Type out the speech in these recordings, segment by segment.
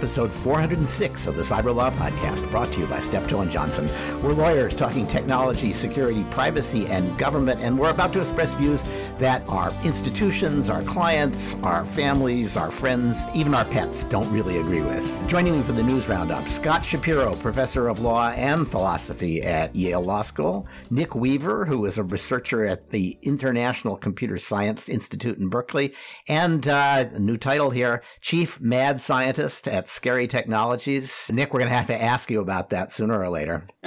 episode 406 of the Cyber Law Podcast, brought to you by Steptoe and Johnson. We're lawyers talking technology, security, privacy, and government, and we're about to express views that our institutions, our clients, our families, our friends, even our pets don't really agree with. Joining me for the news roundup, Scott Shapiro, professor of law and philosophy at Yale Law School, Nick Weaver, who is a researcher at the International Computer Science Institute in Berkeley, and uh, a new title here, Chief Mad Scientist at Scary Technologies. Nick, we're going to have to ask you about that sooner or later.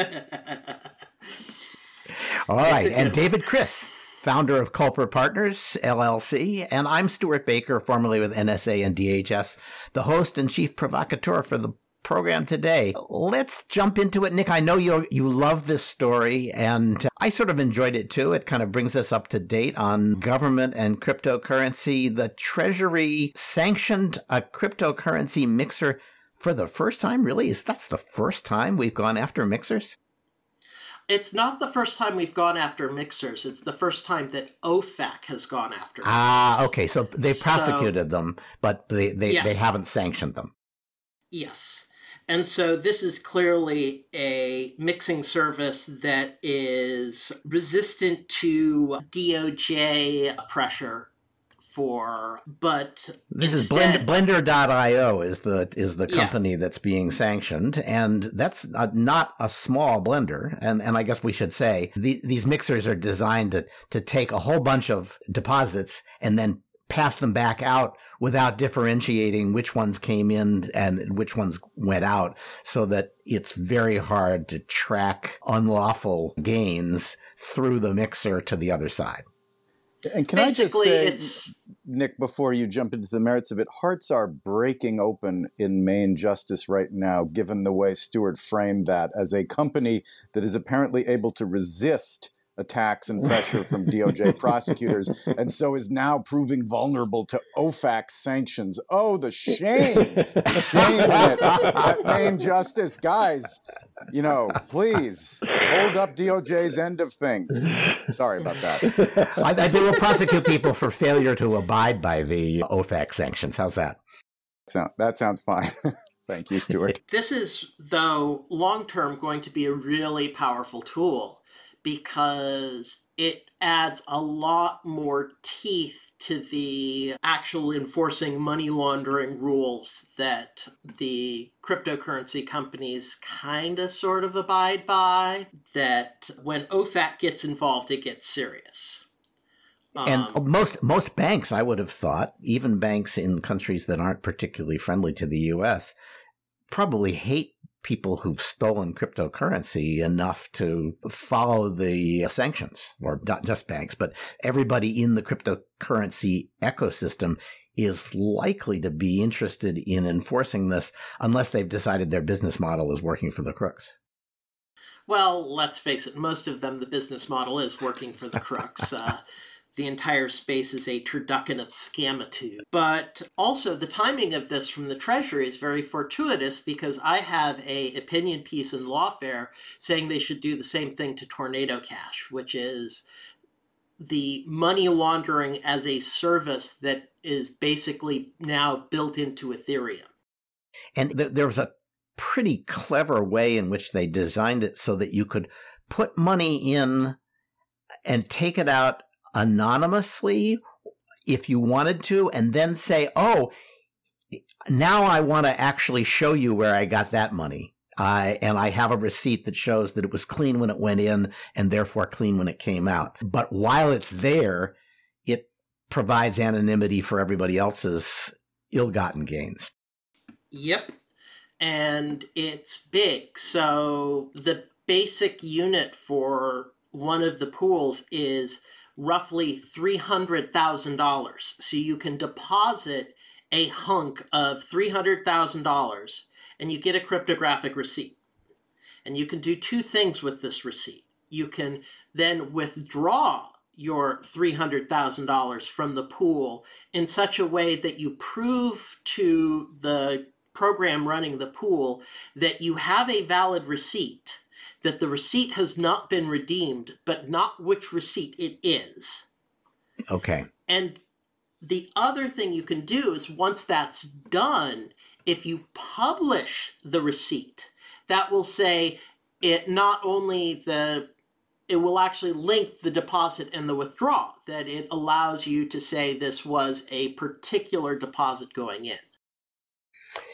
All right. And David Kris, founder of Culper Partners, LLC. And I'm Stewart Baker, formerly with NSA and DHS, the host and chief provocateur for the program today. Let's jump into it. Nick, I know you you love this story and I sort of enjoyed it too. It kind of brings us up to date on government and cryptocurrency. The Treasury sanctioned a cryptocurrency mixer for the first time, really? Is that's the first time we've gone after mixers? It's not the first time we've gone after mixers. It's the first time that OFAC has gone after mixers. Ah, okay. So they prosecuted so, them, but they, they, yeah. they haven't sanctioned them. Yes. And so this is clearly a mixing service that is resistant to DOJ pressure for but this instead, is Blend, blender.io is the is the company yeah. that's being sanctioned and that's a, not a small blender and and I guess we should say the, these mixers are designed to to take a whole bunch of deposits and then pass them back out without differentiating which ones came in and which ones went out so that it's very hard to track unlawful gains through the mixer to the other side. And can Basically, I just say, Nick, before you jump into the merits of it, hearts are breaking open in Main justice right now, given the way Stewart framed that as a company that is apparently able to resist attacks and pressure from DOJ prosecutors, and so is now proving vulnerable to OFAC sanctions. Oh, the shame! shame in it. That Main justice, guys, you know, please hold up DOJ's end of things. Sorry about that. I, I, they will prosecute people for failure to abide by the OFAC sanctions. How's that? So, that sounds fine. Thank you, Stewart. This is, though, long term going to be a really powerful tool because it adds a lot more teeth to the actual enforcing money laundering rules that the cryptocurrency companies kind of sort of abide by. That when OFAC gets involved, it gets serious. And um, most most banks, I would have thought, even banks in countries that aren't particularly friendly to the U.S., probably hate people who've stolen cryptocurrency enough to follow the sanctions, or not just banks, but everybody in the cryptocurrency ecosystem is likely to be interested in enforcing this unless they've decided their business model is working for the crooks. Well, let's face it, most of them, the business model is working for the crooks. Uh, the entire space is a turducken of scamitude. But also the timing of this from the Treasury is very fortuitous because I have a opinion piece in Lawfare saying they should do the same thing to Tornado Cash, which is the money laundering as a service that is basically now built into Ethereum. And th- there was a pretty clever way in which they designed it so that you could put money in and take it out anonymously if you wanted to, and then say, oh, now I want to actually show you where I got that money. Uh, and I have a receipt that shows that it was clean when it went in and therefore clean when it came out. But while it's there, it provides anonymity for everybody else's ill gotten gains. Yep. And it's big. So the basic unit for one of the pools is roughly $300,000. So you can deposit a hunk of $300,000 and you get a cryptographic receipt. And you can do two things with this receipt. You can then withdraw your $300,000 from the pool in such a way that you prove to the program running the pool that you have a valid receipt that the receipt has not been redeemed, but not which receipt it is. Okay. And the other thing you can do is once that's done, If you publish the receipt, that will say it not only the it will actually link the deposit and the withdrawal that it allows you to say this was a particular deposit going in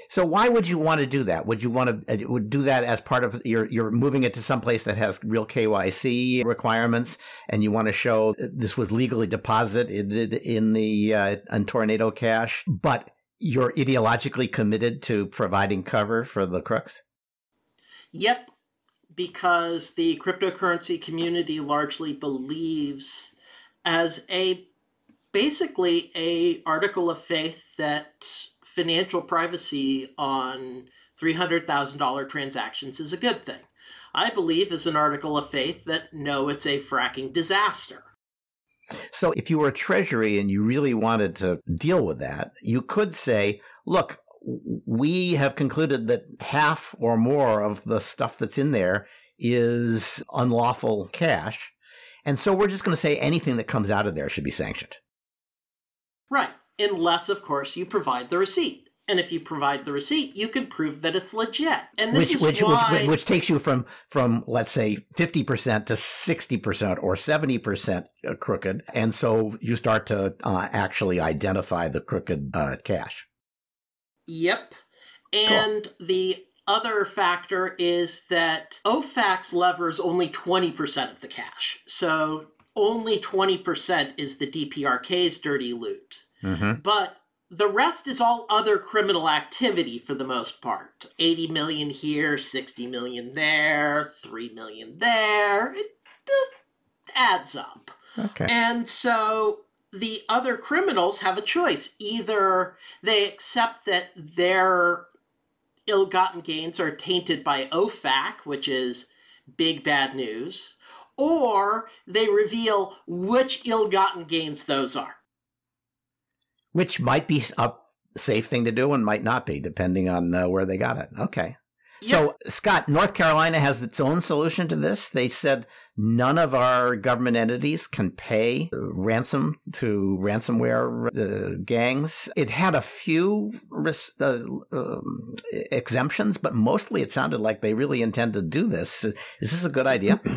so why would you want to do that? Would you want to uh, would do that as part of your you're moving it to some place that has real KYC requirements, and you want to show this was legally deposited in the uh, in Tornado Cash, but you're ideologically committed to providing cover for the crooks? Yep, because the cryptocurrency community largely believes as a basically a article of faith that financial privacy on $300,000 transactions is a good thing. I believe as an article of faith that no, it's a fracking disaster. So if you were a treasury and you really wanted to deal with that, you could say, look, we have concluded that half or more of the stuff that's in there is unlawful cash. And so we're just going to say anything that comes out of there should be sanctioned. Right unless, of course, you provide the receipt. And if you provide the receipt, you can prove that it's legit. And this which, is which, why... which, which takes you from from let's say fifty percent to sixty percent or seventy percent crooked, and so you start to uh, actually identify the crooked uh, cash. Yep, and cool. the other factor is that OFAC's levers only twenty percent of the cash, so only twenty percent is the DPRK's dirty loot. Mm-hmm. But the rest is all other criminal activity for the most part. 80 million here, 60 million there, 3 million there. It, it adds up. Okay. And so the other criminals have a choice. Either they accept that their ill gotten gains are tainted by OFAC, which is big bad news, or they reveal which ill gotten gains those are which might be a safe thing to do and might not be, depending on uh, where they got it. Okay. Yep. So, Scott, North Carolina has its own solution to this. They said none of our government entities can pay ransom to ransomware uh, gangs. It had a few uh, um, exemptions, but mostly it sounded like they really intend to do this. Is this a good idea?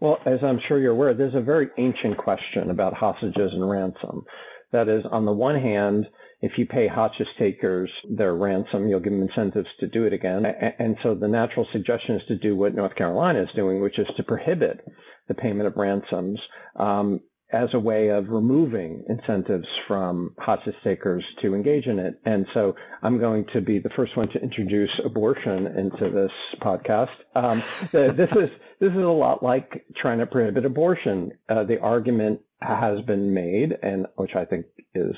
Well, as I'm sure you're aware, there's a very ancient question about hostages and ransom. That is, on the one hand, if you pay hostage takers their ransom, you'll give them incentives to do it again. And so the natural suggestion is to do what North Carolina is doing, which is to prohibit the payment of ransoms um, as a way of removing incentives from hostage takers to engage in it. And so I'm going to be the first one to introduce abortion into this podcast. Um, this is this is a lot like trying to prohibit abortion. Uh, the argument has been made, and which I think is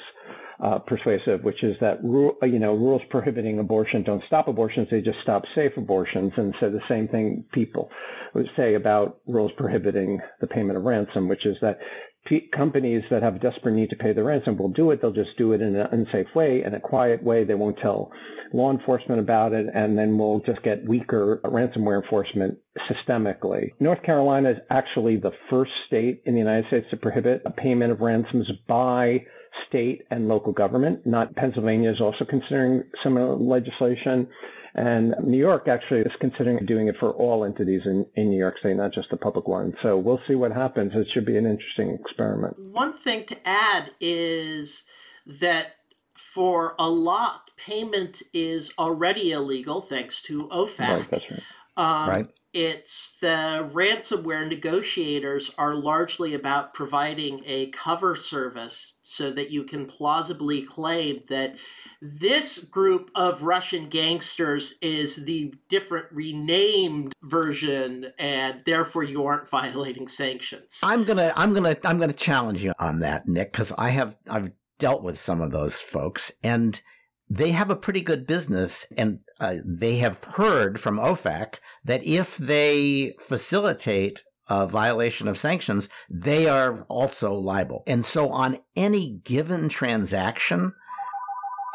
uh, persuasive, which is that rule, you know rules prohibiting abortion don't stop abortions; they just stop safe abortions. And so the same thing people would say about rules prohibiting the payment of ransom, which is that p- companies that have a desperate need to pay the ransom will do it. They'll just do it in an unsafe way, in a quiet way. They won't tell law enforcement about it, and then we'll just get weaker ransomware enforcement systemically. North Carolina is actually the first state in the United States to prohibit a payment of ransoms by state and local government. Not Pennsylvania is also considering similar legislation. And New York actually is considering doing it for all entities in, in New York State, not just the public one. So we'll see what happens. It should be an interesting experiment. One thing to add is that for a lot, payment is already illegal thanks to OFAC. Right, that's right. Um, right. It's the ransomware negotiators are largely about providing a cover service so that you can plausibly claim that this group of Russian gangsters is the different renamed version and therefore you aren't violating sanctions. I'm going to I'm going to I'm going to challenge you on that Nick cuz I have I've dealt with some of those folks and they have a pretty good business and uh, they have heard from OFAC that if they facilitate a violation of sanctions, they are also liable. And so on any given transaction,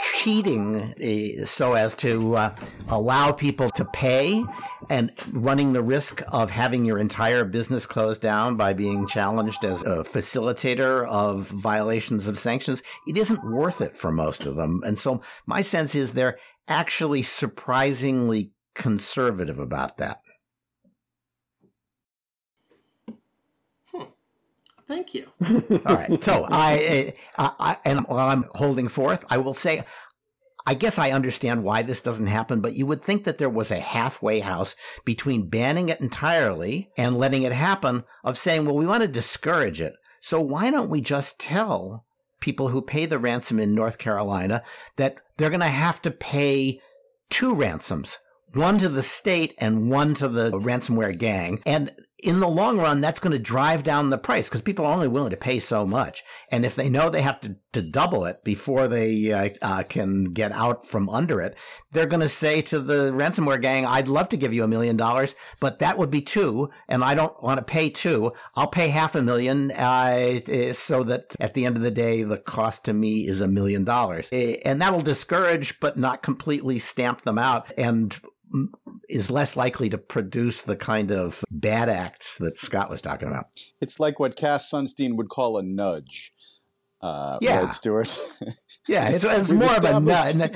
cheating uh, so as to uh, allow people to pay and running the risk of having your entire business closed down by being challenged as a facilitator of violations of sanctions, it isn't worth it for most of them. And so my sense is they're actually surprisingly conservative about that. Thank you. All right. So I, I, I, and while I'm holding forth, I will say, I guess I understand why this doesn't happen, but you would think that there was a halfway house between banning it entirely and letting it happen of saying, well, we want to discourage it. So why don't we just tell people who pay the ransom in North Carolina that they're going to have to pay two ransoms, one to the state and one to the ransomware gang. And in the long run, that's going to drive down the price because people are only willing to pay so much. And if they know they have to, to double it before they uh, uh, can get out from under it, they're going to say to the ransomware gang, I'd love to give you a million dollars, but that would be two. And I don't want to pay two. I'll pay half a million uh, eh, so that at the end of the day, the cost to me is a million dollars. Eh, and that'll discourage, but not completely stamp them out. And is less likely to produce the kind of bad acts that Scott was talking about. It's like what Cass Sunstein would call a nudge. Uh, yeah, Stewart. yeah, it's, it's more of a nut.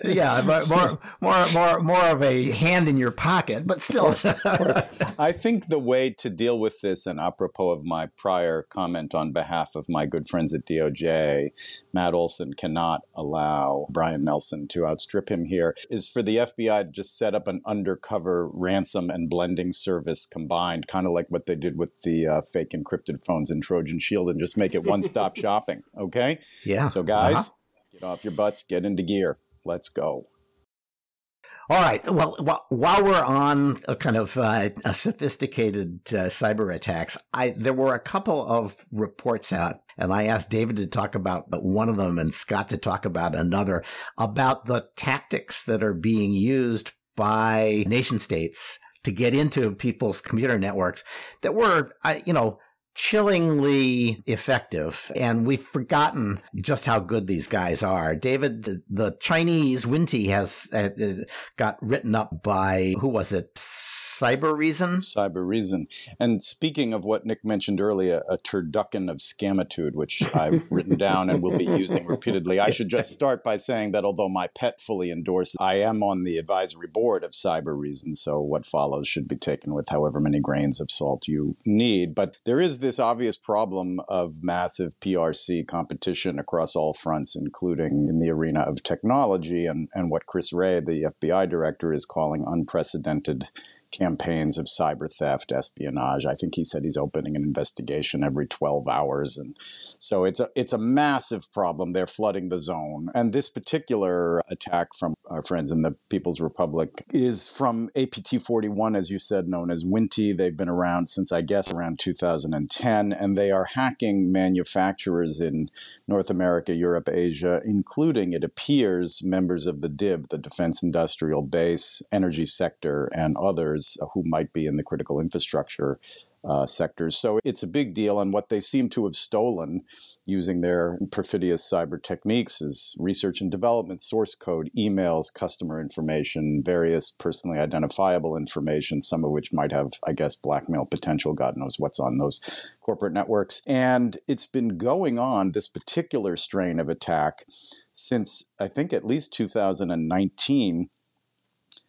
yeah, more, more, more, more of a hand in your pocket, but still. I think the way to deal with this, and apropos of my prior comment on behalf of my good friends at DOJ, Matt Olsen cannot allow Brian Nelson to outstrip him here, is for the FBI to just set up an undercover ransom and blending service combined, kind of like what they did with the uh, fake encrypted phones in Trojan Shield, and just make it one-stop shopping. Okay. Yeah. So, guys, uh-huh. get off your butts, get into gear. Let's go. All right. Well, while we're on a kind of uh, a sophisticated uh, cyber attacks, I there were a couple of reports out, and I asked David to talk about one of them and Scott to talk about another about the tactics that are being used by nation states to get into people's computer networks that were, you know, chillingly effective. And we've forgotten just how good these guys are. David, the, the Chinese Winnti has uh, uh got written up by, who was it? Cybereason? Cyber Reason. And speaking of what Nick mentioned earlier, a turducken of scamitude, which I've written down and will be using repeatedly. I should just start by saying that although my pet fully endorses, I am on the advisory board of Cybereason. so what follows should be taken with however many grains of salt you need. But there is this obvious problem of massive PRC competition across all fronts, including in the arena of technology and, and what Chris Wray, the FBI director, is calling unprecedented campaigns of cyber theft, espionage. I think he said he's opening an investigation every 12 hours. And so it's a, it's a massive problem. They're flooding the zone. And this particular attack from our friends in the People's Republic is from APT 41, as you said, known as Winnti. They've been around since, I guess, around 2010. And they are hacking manufacturers in North America, Europe, Asia, including, it appears, members of the DIB, the Defense Industrial Base, energy sector, and others who might be in the critical infrastructure uh, sectors. So it's a big deal. And what they seem to have stolen using their perfidious cyber techniques is research and development, source code, emails, customer information, various personally identifiable information, some of which might have, I guess, blackmail potential. God knows what's on those corporate networks. And it's been going on, this particular strain of attack, since I think at least 2019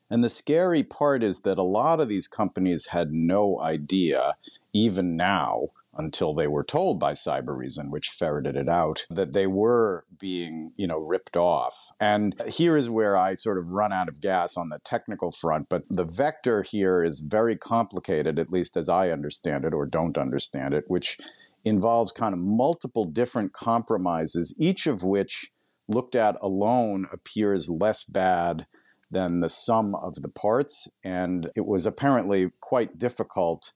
and the scary part is that a lot of these companies had no idea, even now, until they were told by Cybereason, which ferreted it out, that they were being, you know, ripped off. And here is where I sort of run out of gas on the technical front, but the vector here is very complicated, at least as I understand it or don't understand it, which involves kind of multiple different compromises, each of which looked at alone appears less bad than the sum of the parts. And it was apparently quite difficult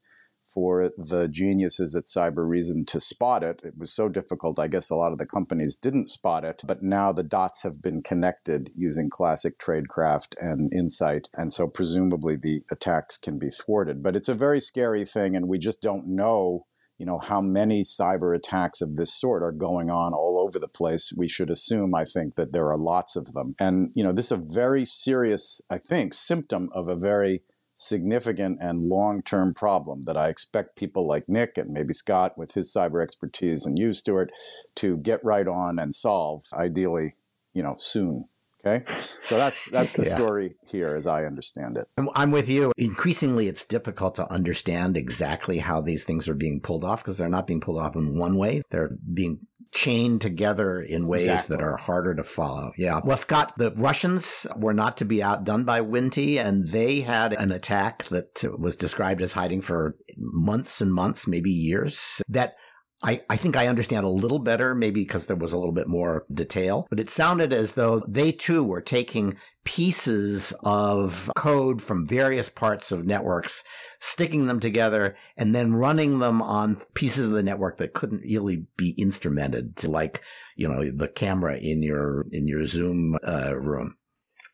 for the geniuses at Cybereason to spot it. It was so difficult, I guess a lot of the companies didn't spot it, but now the dots have been connected using classic tradecraft and insight. And so presumably the attacks can be thwarted. But it's a very scary thing, and we just don't know you know how many cyber attacks of this sort are going on all over the place. We should assume, I think, that there are lots of them. And, you know, this is a very serious, I think, symptom of a very significant and long term problem that I expect people like Nick and maybe Scott, with his cyber expertise, and you, Stewart, to get right on and solve, ideally, you know, soon. Okay, so that's that's the yeah. story here, as I understand it. I'm with you. Increasingly, it's difficult to understand exactly how these things are being pulled off because they're not being pulled off in one way; they're being chained together in ways exactly. that are harder to follow. Yeah. Well, Scott, the Russians were not to be outdone by Winnti, and they had an attack that was described as hiding for months and months, maybe years. That I, I think I understand a little better, maybe because there was a little bit more detail, but it sounded as though they too were taking pieces of code from various parts of networks, sticking them together, and then running them on pieces of the network that couldn't really be instrumented, like, you know, the camera in your, in your Zoom uh, room.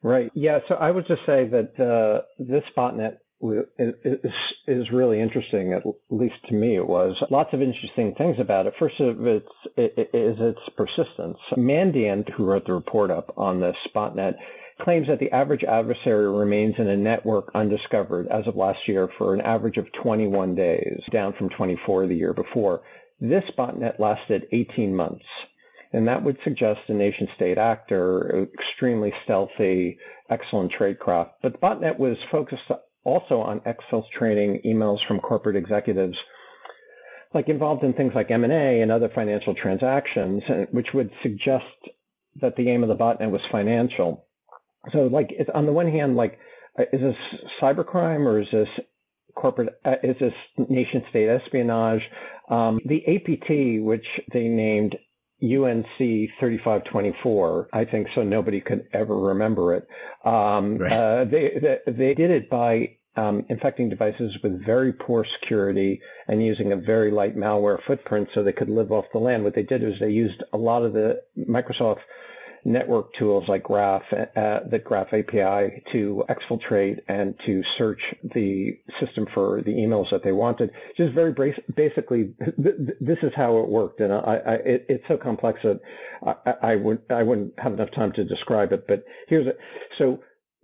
Right. Yeah. So I would just say that uh, this botnet is, really interesting. At least to me, it was lots of interesting things about it. First of its is its persistence. Mandiant, who wrote the report up on the Spotnet, claims that the average adversary remains in a network undiscovered as of last year for an average of 21 days, down from 24 the year before. This botnet lasted 18 months. And that would suggest a nation state actor, extremely stealthy, excellent tradecraft. But the botnet was focused also on Excel's training emails from corporate executives like involved in things like M&A and other financial transactions, which would suggest that the aim of the botnet was financial. So like on the one hand, like is this cybercrime or is this corporate, uh, is this nation state espionage? Um, the APT, which they named UNC 3524. I think so nobody could ever remember it. Um, right. uh, they, they, they did it by um, infecting devices with very poor security and using a very light malware footprint so they could live off the land. What they did was they used a lot of the Microsoft network tools like Graph, uh, the Graph API to exfiltrate and to search the system for the emails that they wanted. Just very basically, this is how it worked, and I, I, it, it's so complex that I, I, would I wouldn't have enough time to describe it. But here's it. So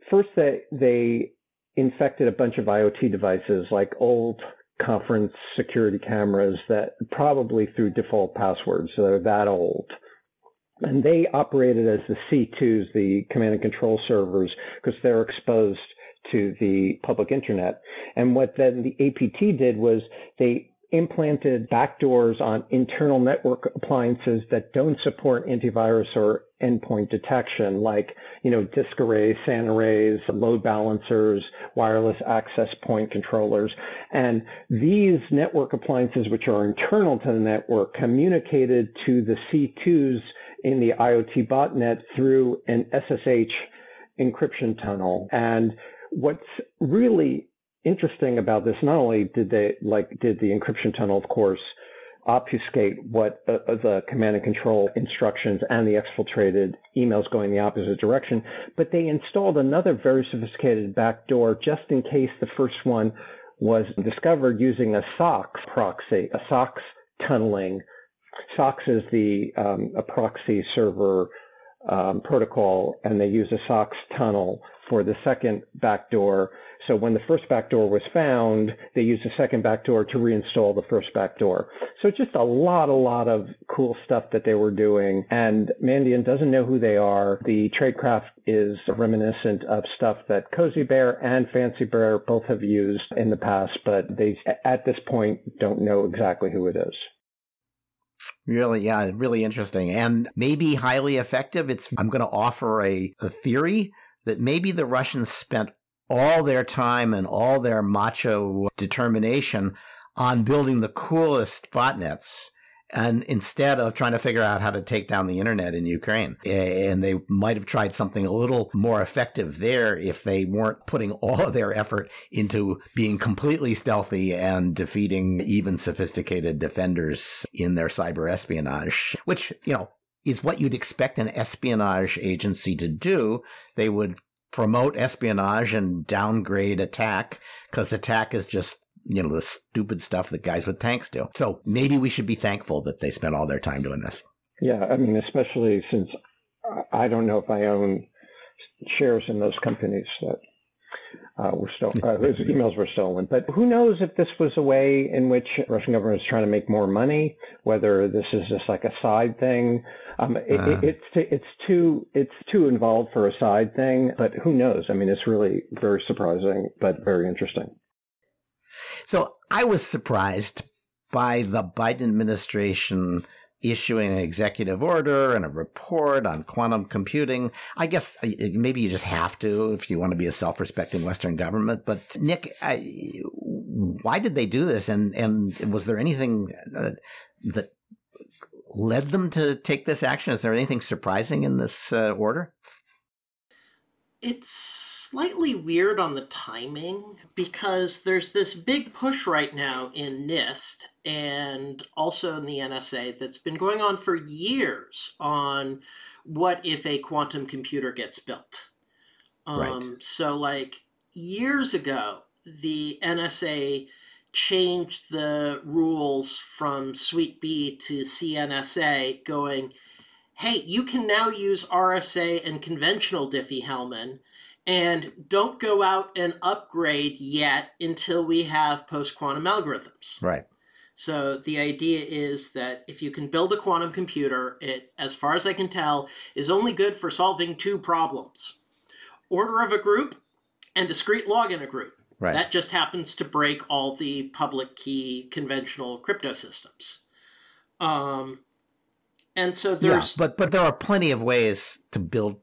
first, they they infected a bunch of IoT devices like old conference security cameras that probably through default passwords, so they're that old and they operated as the C2s, the command and control servers, because they're exposed to the public internet. And what then the APT did was they implanted backdoors on internal network appliances that don't support antivirus or endpoint detection, like you know disk arrays, SAN arrays, load balancers, wireless access point controllers, and these network appliances, which are internal to the network, communicated to the C2s in the IoT botnet through an SSH encryption tunnel. And what's really interesting about this, not only did they like did the encryption tunnel, of course, obfuscate what uh, uh, the command and control instructions and the exfiltrated emails going the opposite direction, but they installed another very sophisticated backdoor just in case the first one was discovered using a SOCKS proxy, a SOCKS tunneling SOCKS is the um, a proxy server um, protocol, and they use a SOCKS tunnel for the second backdoor. So when the first backdoor was found, they used the second backdoor to reinstall the first backdoor. So just a lot, a lot of cool stuff that they were doing. And Mandiant doesn't know who they are. The tradecraft is reminiscent of stuff that Cozy Bear and Fancy Bear both have used in the past, but they at this point don't know exactly who it is. Really, yeah, really interesting and maybe highly effective. It's I'm going to offer a, a theory that maybe the Russians spent all their time and all their macho determination on building the coolest botnets and instead of trying to figure out how to take down the internet in Ukraine. Eh, and they might have tried something a little more effective there if they weren't putting all of their effort into being completely stealthy and defeating even sophisticated defenders in their cyber espionage, which, you know, is what you'd expect an espionage agency to do. They would promote espionage and downgrade attack because attack is just you know, the stupid stuff that guys with tanks do. So maybe we should be thankful that they spent all their time doing this. Yeah, I mean, especially since I don't know if I own shares in those companies that uh, were still uh, whose emails were stolen. But who knows if this was a way in which Russian government is trying to make more money? Whether this is just like a side thing? Um, it, uh, it, it's it's too it's too involved for a side thing. But who knows? I mean, it's really very surprising, but very interesting. So I was surprised by the Biden administration issuing an executive order and a report on quantum computing. I guess uh, maybe you just have to if you want to be a self-respecting Western government. But Nick, I, why did they do this? And and was there anything uh, that led them to take this action? Is there anything surprising in this uh, order? It's slightly weird on the timing because there's this big push right now in NIST and also in the NSA that's been going on for years on what if a quantum computer gets built. Um, right. So, like years ago, the NSA changed the rules from Suite B to CNSA, going, hey, you can now use RSA and conventional Diffie-Hellman, and don't go out and upgrade yet until we have post-quantum algorithms. Right. So the idea is that if you can build a quantum computer, it, as far as I can tell, is only good for solving two problems: order of a group and discrete log in a group. Right. That just happens to break all the public key conventional crypto systems. Um, and so there's yeah, but but there are plenty of ways to build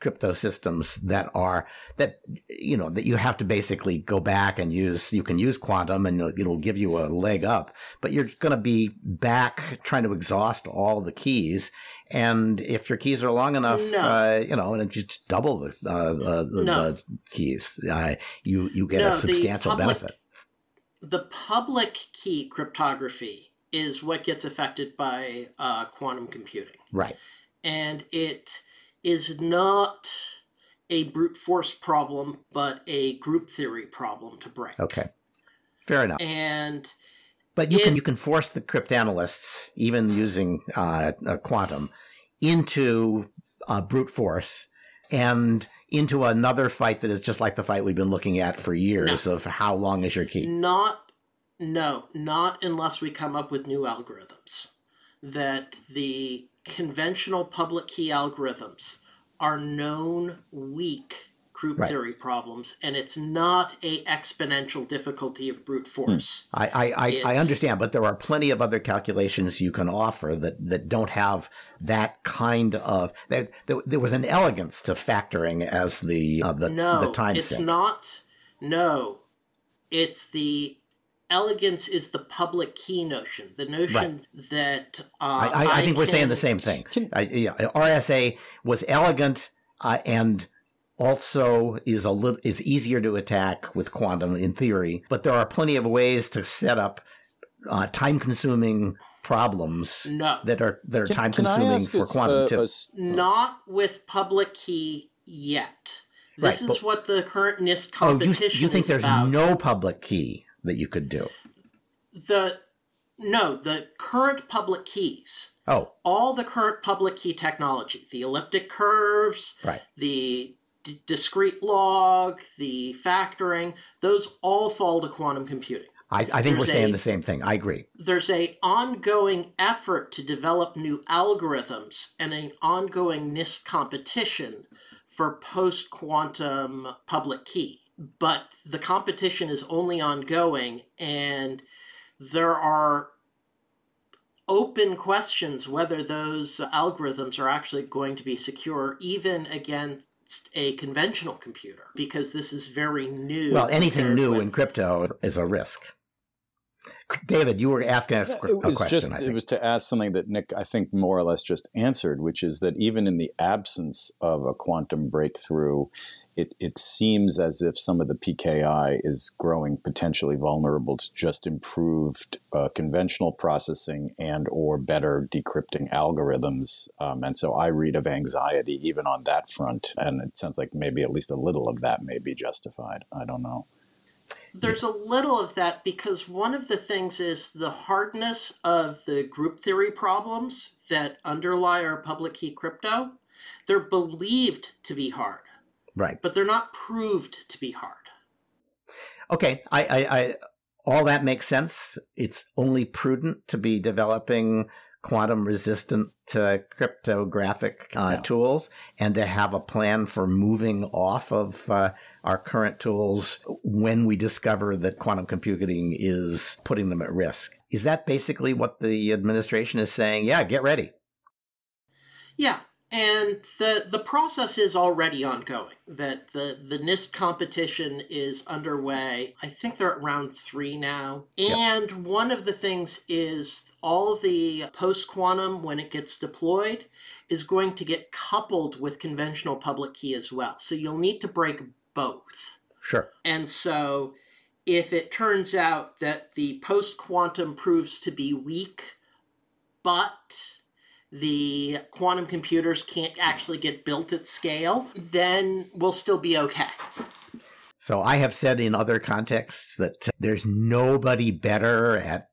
crypto systems that are that you know that you have to basically go back and use you can use quantum and it'll give you a leg up but you're going to be back trying to exhaust all the keys and if your keys are long enough no. uh, you know and just double the, uh, the, no. the keys uh, you you get no, a substantial public, benefit the public key cryptography is what gets affected by uh, quantum computing. Right. And it is not a brute force problem, but a group theory problem to break. Okay. Fair enough. And but you if, can you can force the cryptanalysts, even using uh, quantum, into uh, brute force and into another fight that is just like the fight we've been looking at for years no, of how long is your key. Not no, not unless we come up with new algorithms. That the conventional public key algorithms are known weak group right. theory problems, and it's not a exponential difficulty of brute hmm. force. Hmm. I I, I, understand, but there are plenty of other calculations you can offer that, that don't have that kind of. There, there was an elegance to factoring as the uh, the, no, the time. it's not. No, it's the elegance is the public key notion, the notion right. that uh, I, I, I, think can... we're saying the same thing. I, yeah, RSA was elegant uh, and also is a little is easier to attack with quantum in theory, but there are plenty of ways to set up uh, time consuming problems no. that are that are can, time consuming for quantum too. Not with public key yet. This right, is what the current NIST competition oh, you, you think there's about. no public key that you could do? The no, the current public keys. Oh. All the current public key technology, the elliptic curves, right. the d- discrete log, the factoring, those all fall to quantum computing. I, I think there's we're saying a, the same thing. I agree. There's a ongoing effort to develop new algorithms and an ongoing NIST competition for post quantum public key but the competition is only ongoing and there are open questions whether those algorithms are actually going to be secure even against a conventional computer because this is very new well anything new with... in crypto is a risk David, you were asking a, a it was question. Just, it was to ask something that Nick, I think, more or less just answered, which is that even in the absence of a quantum breakthrough, it, it seems as if some of the PKI is growing potentially vulnerable to just improved uh, conventional processing and or better decrypting algorithms. Um, and so I read of anxiety even on that front. And it sounds like maybe at least a little of that may be justified. I don't know. There's a little of that because one of the things is the hardness of the group theory problems that underlie our public key crypto. They're believed to be hard. Right. But they're not proved to be hard. Okay. I, I, I all that makes sense. It's only prudent to be developing quantum resistant uh, cryptographic uh, yeah. tools and to have a plan for moving off of uh, our current tools when we discover that quantum computing is putting them at risk. Is that basically what the administration is saying? Yeah, get ready. Yeah, and the the process is already ongoing. That the the NIST competition is underway. I think they're at round three now. And yep. one of the things is all the post quantum when it gets deployed is going to get coupled with conventional public key as well. So you'll need to break both. Sure. And so if it turns out that the post quantum proves to be weak, but the quantum computers can't actually get built at scale, then we'll still be okay. So I have said in other contexts that there's nobody better at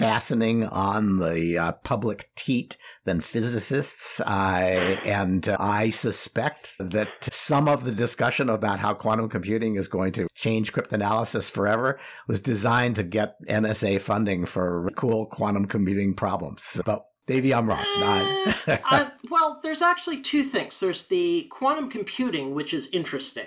fastening on the uh, public teat than physicists. I, and I suspect that some of the discussion about how quantum computing is going to change cryptanalysis forever was designed to get NSA funding for cool quantum computing problems. But Maybe I'm wrong. Uh, uh, well, there's actually two things. There's the quantum computing, which is interesting.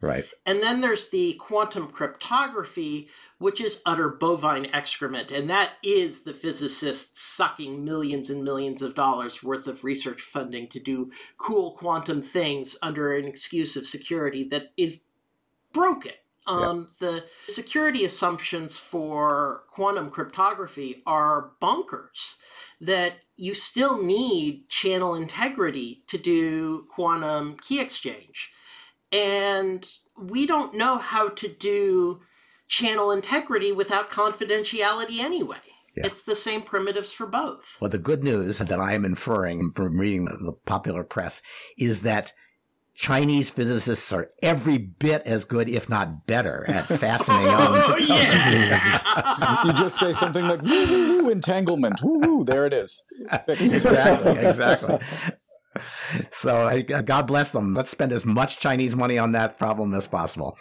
Right. And then there's the quantum cryptography, which is utter bovine excrement. And that is the physicists sucking millions and millions of dollars worth of research funding to do cool quantum things under an excuse of security that is broken. Um, The security assumptions for quantum cryptography are bonkers that you still need channel integrity to do quantum key exchange. And we don't know how to do channel integrity without confidentiality anyway. Yeah. It's the same primitives for both. Well, the good news that I am inferring from reading the, the popular press is that Chinese physicists are every bit as good, if not better, at fascinating. Oh, yeah. you just say something like woo, woo, entanglement. Woo, woo, there it is. Fixed. Exactly, exactly. So uh, God bless them. Let's spend as much Chinese money on that problem as possible.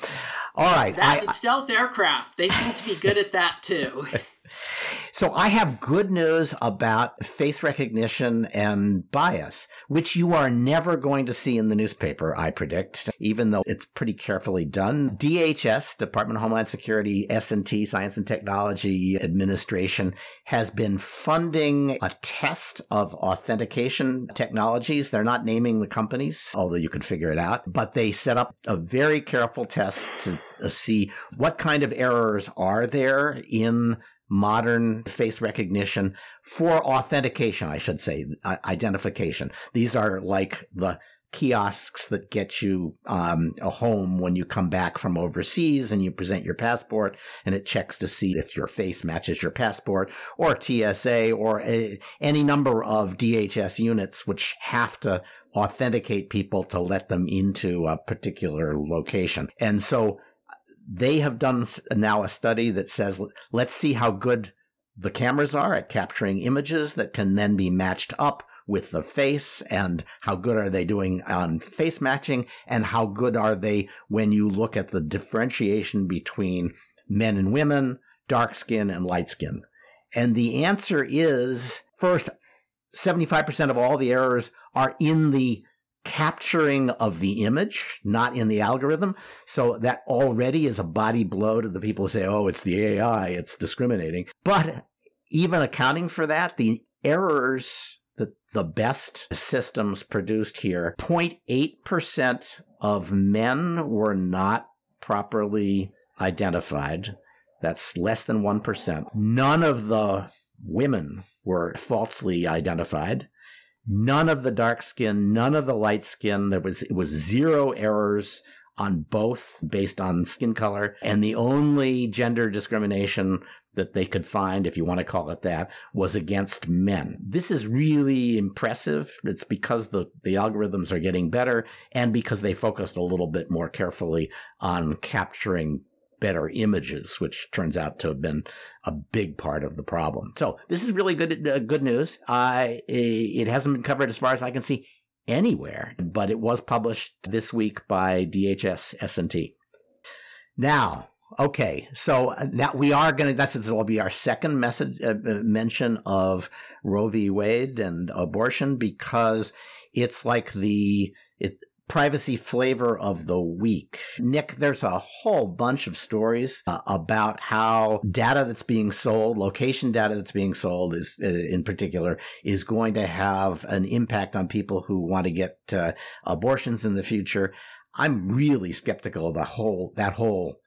All right. That I, and stealth aircraft. They seem to be good at that too. So I have good news about face recognition and bias, which you are never going to see in the newspaper, I predict, even though it's pretty carefully done. DHS, Department of Homeland Security, S&T, Science and Technology Administration, has been funding a test of authentication technologies. They're not naming the companies, although you could figure it out, but they set up a very careful test to see what kind of errors are there in modern face recognition for authentication, I should say, uh, identification. These are like the kiosks that get you um, a home when you come back from overseas and you present your passport and it checks to see if your face matches your passport or TSA or a, any number of DHS units which have to authenticate people to let them into a particular location. And so they have done now a study that says, let's see how good the cameras are at capturing images that can then be matched up with the face and how good are they doing on face matching and how good are they when you look at the differentiation between men and women, dark skin and light skin. And the answer is first, 75% of all the errors are in the capturing of the image, not in the algorithm. So that already is a body blow to the people who say, oh, it's the AI, it's discriminating. But even accounting for that, the errors that the best systems produced here, 0.8% of men were not properly identified. That's less than 1%. None of the women were falsely identified none of the dark skin, none of the light skin. There was, it was zero errors on both based on skin color. And the only gender discrimination that they could find, if you want to call it that, was against men. This is really impressive. It's because the, the algorithms are getting better and because they focused a little bit more carefully on capturing better images, which turns out to have been a big part of the problem. So this is really good, uh, good news. Uh, it hasn't been covered as far as I can see anywhere, but it was published this week by DHS S&T. Now, okay, so uh, now we are going to, that's, this will be our second message, uh, uh, mention of Roe v. Wade and abortion because it's like the, it, privacy flavor of the week. Nick, there's a whole bunch of stories uh, about how data that's being sold, location data that's being sold is uh, in particular is going to have an impact on people who want to get uh, abortions in the future. I'm really skeptical of the whole that whole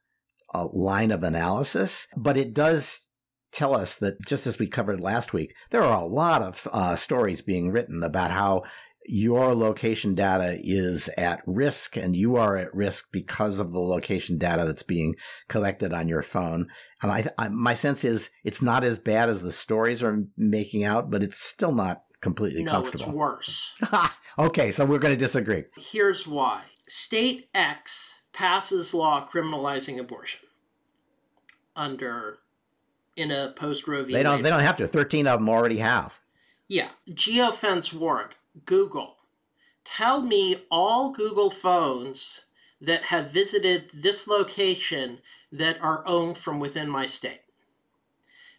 uh, line of analysis, but it does tell us that just as we covered last week, there are a lot of uh, stories being written about how your location data is at risk and you are at risk because of the location data that's being collected on your phone. And I, I, my sense is it's not as bad as the stories are making out, but it's still not completely no, comfortable. it's worse. okay, so we're going to disagree. Here's why. State X passes law criminalizing abortion under in a post Roe v. They don't. They don't have to. Thirteen of them already have. Yeah, geofence warrant Google. Tell me all Google phones that have visited this location that are owned from within my state.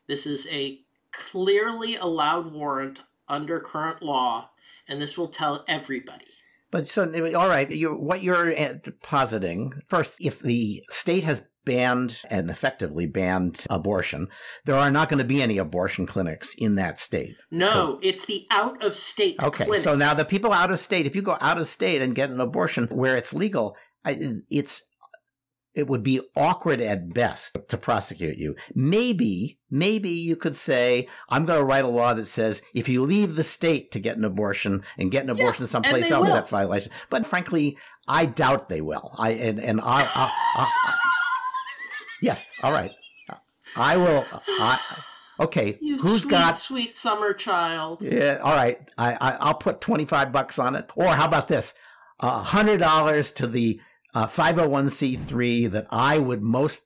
This is a clearly allowed warrant under current law, and this will tell everybody. But so, all right, you, what you're uh, positing first, if the state has banned and effectively banned abortion, there are not going to be any abortion clinics in that state. No, it's the out of state. Okay, clinic. so now the people out of state, if you go out of state and get an abortion where it's legal, it's it would be awkward at best to prosecute you. Maybe, maybe you could say, I'm going to write a law that says if you leave the state to get an abortion and get an abortion yeah, someplace else, will. that's violation. But frankly, I doubt they will. I and, and I, I, I Yes. All right. I will. I, okay. You who's sweet, got sweet summer child? Yeah. All right. I, I will put twenty five bucks on it. Or how about this? A uh, hundred dollars to the five hundred one c three that I would most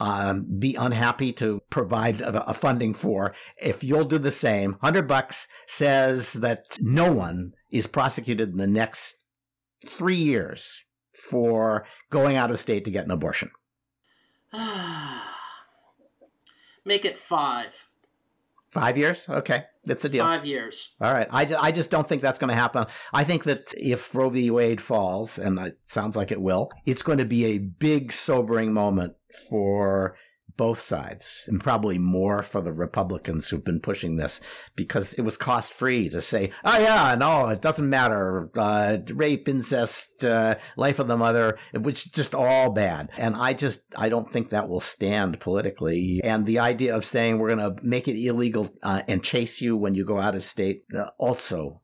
um, be unhappy to provide a, a, funding for. If you'll do the same, hundred bucks says that no one is prosecuted in the next three years for going out of state to get an abortion. Make it five. Five years? Okay. That's a deal. Five years. All right. I, I just don't think that's going to happen. I think that if Roe v. Wade falls, and it sounds like it will, it's going to be a big, sobering moment for both sides and probably more for the Republicans who've been pushing this because it was cost free to say, oh yeah, no, it doesn't matter. Uh, rape, incest, uh, life of the mother, which is just all bad. And I just, I don't think that will stand politically. And the idea of saying we're going to make it illegal uh, and chase you when you go out of state uh, also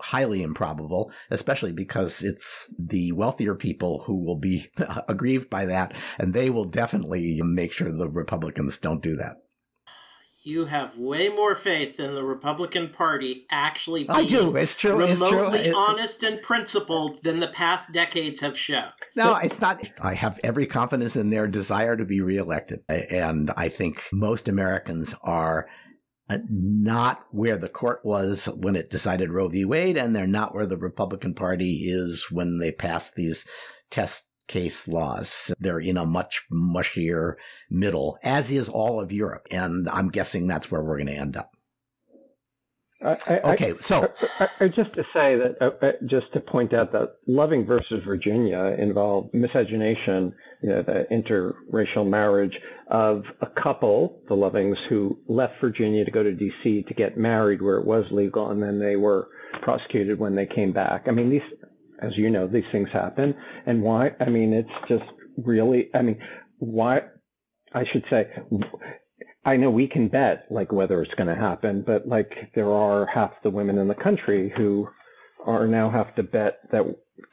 highly improbable, especially because it's the wealthier people who will be aggrieved by that, and they will definitely make sure the Republicans don't do that. You have way more faith in the Republican Party actually being I do. It's true. remotely it's true. honest and principled than the past decades have shown. No, it's not. I have every confidence in their desire to be reelected. And I think most Americans are Uh, not where the court was when it decided Roe v. Wade, and they're not where the Republican Party is when they pass these test case laws. They're in a much mushier middle, as is all of Europe. And I'm guessing that's where we're going to end up. I, okay, so i just to say that, uh, uh, just to point out that Loving versus Virginia involved miscegenation, you know, the interracial marriage of a couple, the Lovings, who left Virginia to go to D.C. to get married where it was legal, and then they were prosecuted when they came back. I mean, these, as you know, these things happen, and why? I mean, it's just really, I mean, why? I should say I know we can bet like whether it's going to happen, but like there are half the women in the country who are now have to bet that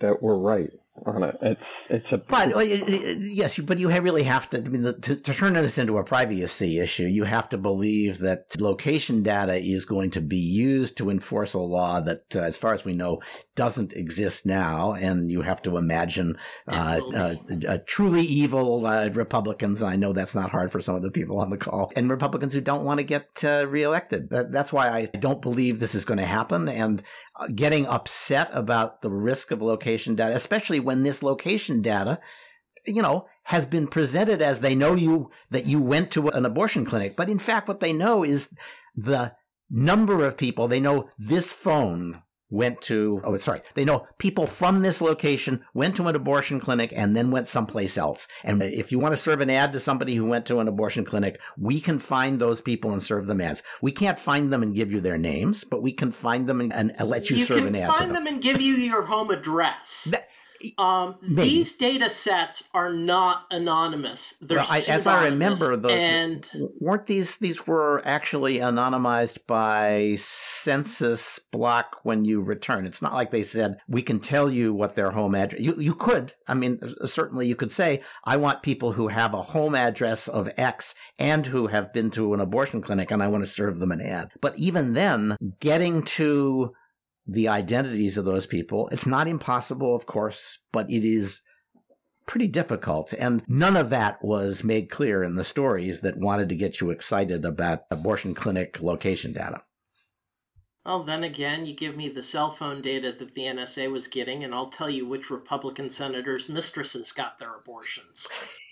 that we're right. On it. It's it's a but uh, yes, but you really have to. I mean, the, to, to turn this into a privacy issue, you have to believe that location data is going to be used to enforce a law that, uh, as far as we know, doesn't exist now, and you have to imagine uh, uh, uh truly evil uh, Republicans. I know that's not hard for some of the people on the call, and Republicans who don't want to get reelected. That, that's why I don't believe this is going to happen, and Uh, getting upset about the risk of location data, especially when this location data, you know, has been presented as they know you, that you went to an abortion clinic. But in fact, what they know is the number of people, they know this phone went to, oh, sorry, they know people from this location went to an abortion clinic and then went someplace else. And if you want to serve an ad to somebody who went to an abortion clinic, we can find those people and serve them ads. We can't find them and give you their names, but we can find them and, and let you, you serve an ad. You can find them. them. and give you your home address. That, um, these data sets are not anonymous. They're well, I, as I remember, the, and weren't these these were actually anonymized by census block when you return. It's not like they said we can tell you what their home address. You you could. I mean, certainly you could say I want people who have a home address of X and who have been to an abortion clinic, and I want to serve them an ad. But even then, getting to the identities of those people. It's not impossible, of course, but it is pretty difficult. And none of that was made clear in the stories that wanted to get you excited about abortion clinic location data. Well, then again, you give me the cell phone data that the NSA was getting, and I'll tell you which Republican senators' mistresses got their abortions.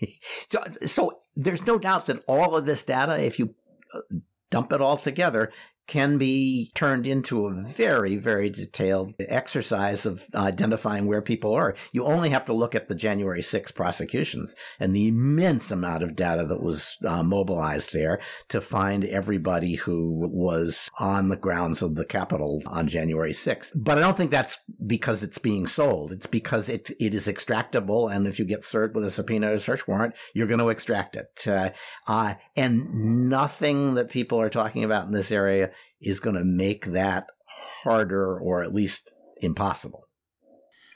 so, so there's no doubt that all of this data, if you uh, dump it all together, can be turned into a very, very detailed exercise of identifying where people are. You only have to look at the January 6 prosecutions and the immense amount of data that was uh, mobilized there to find everybody who was on the grounds of the Capitol on January 6th. But I don't think that's because it's being sold. It's because it, it is extractable. And if you get served with a subpoena or search warrant, you're going to extract it. Uh, uh, and nothing that people are talking about in this area is going to make that harder or at least impossible.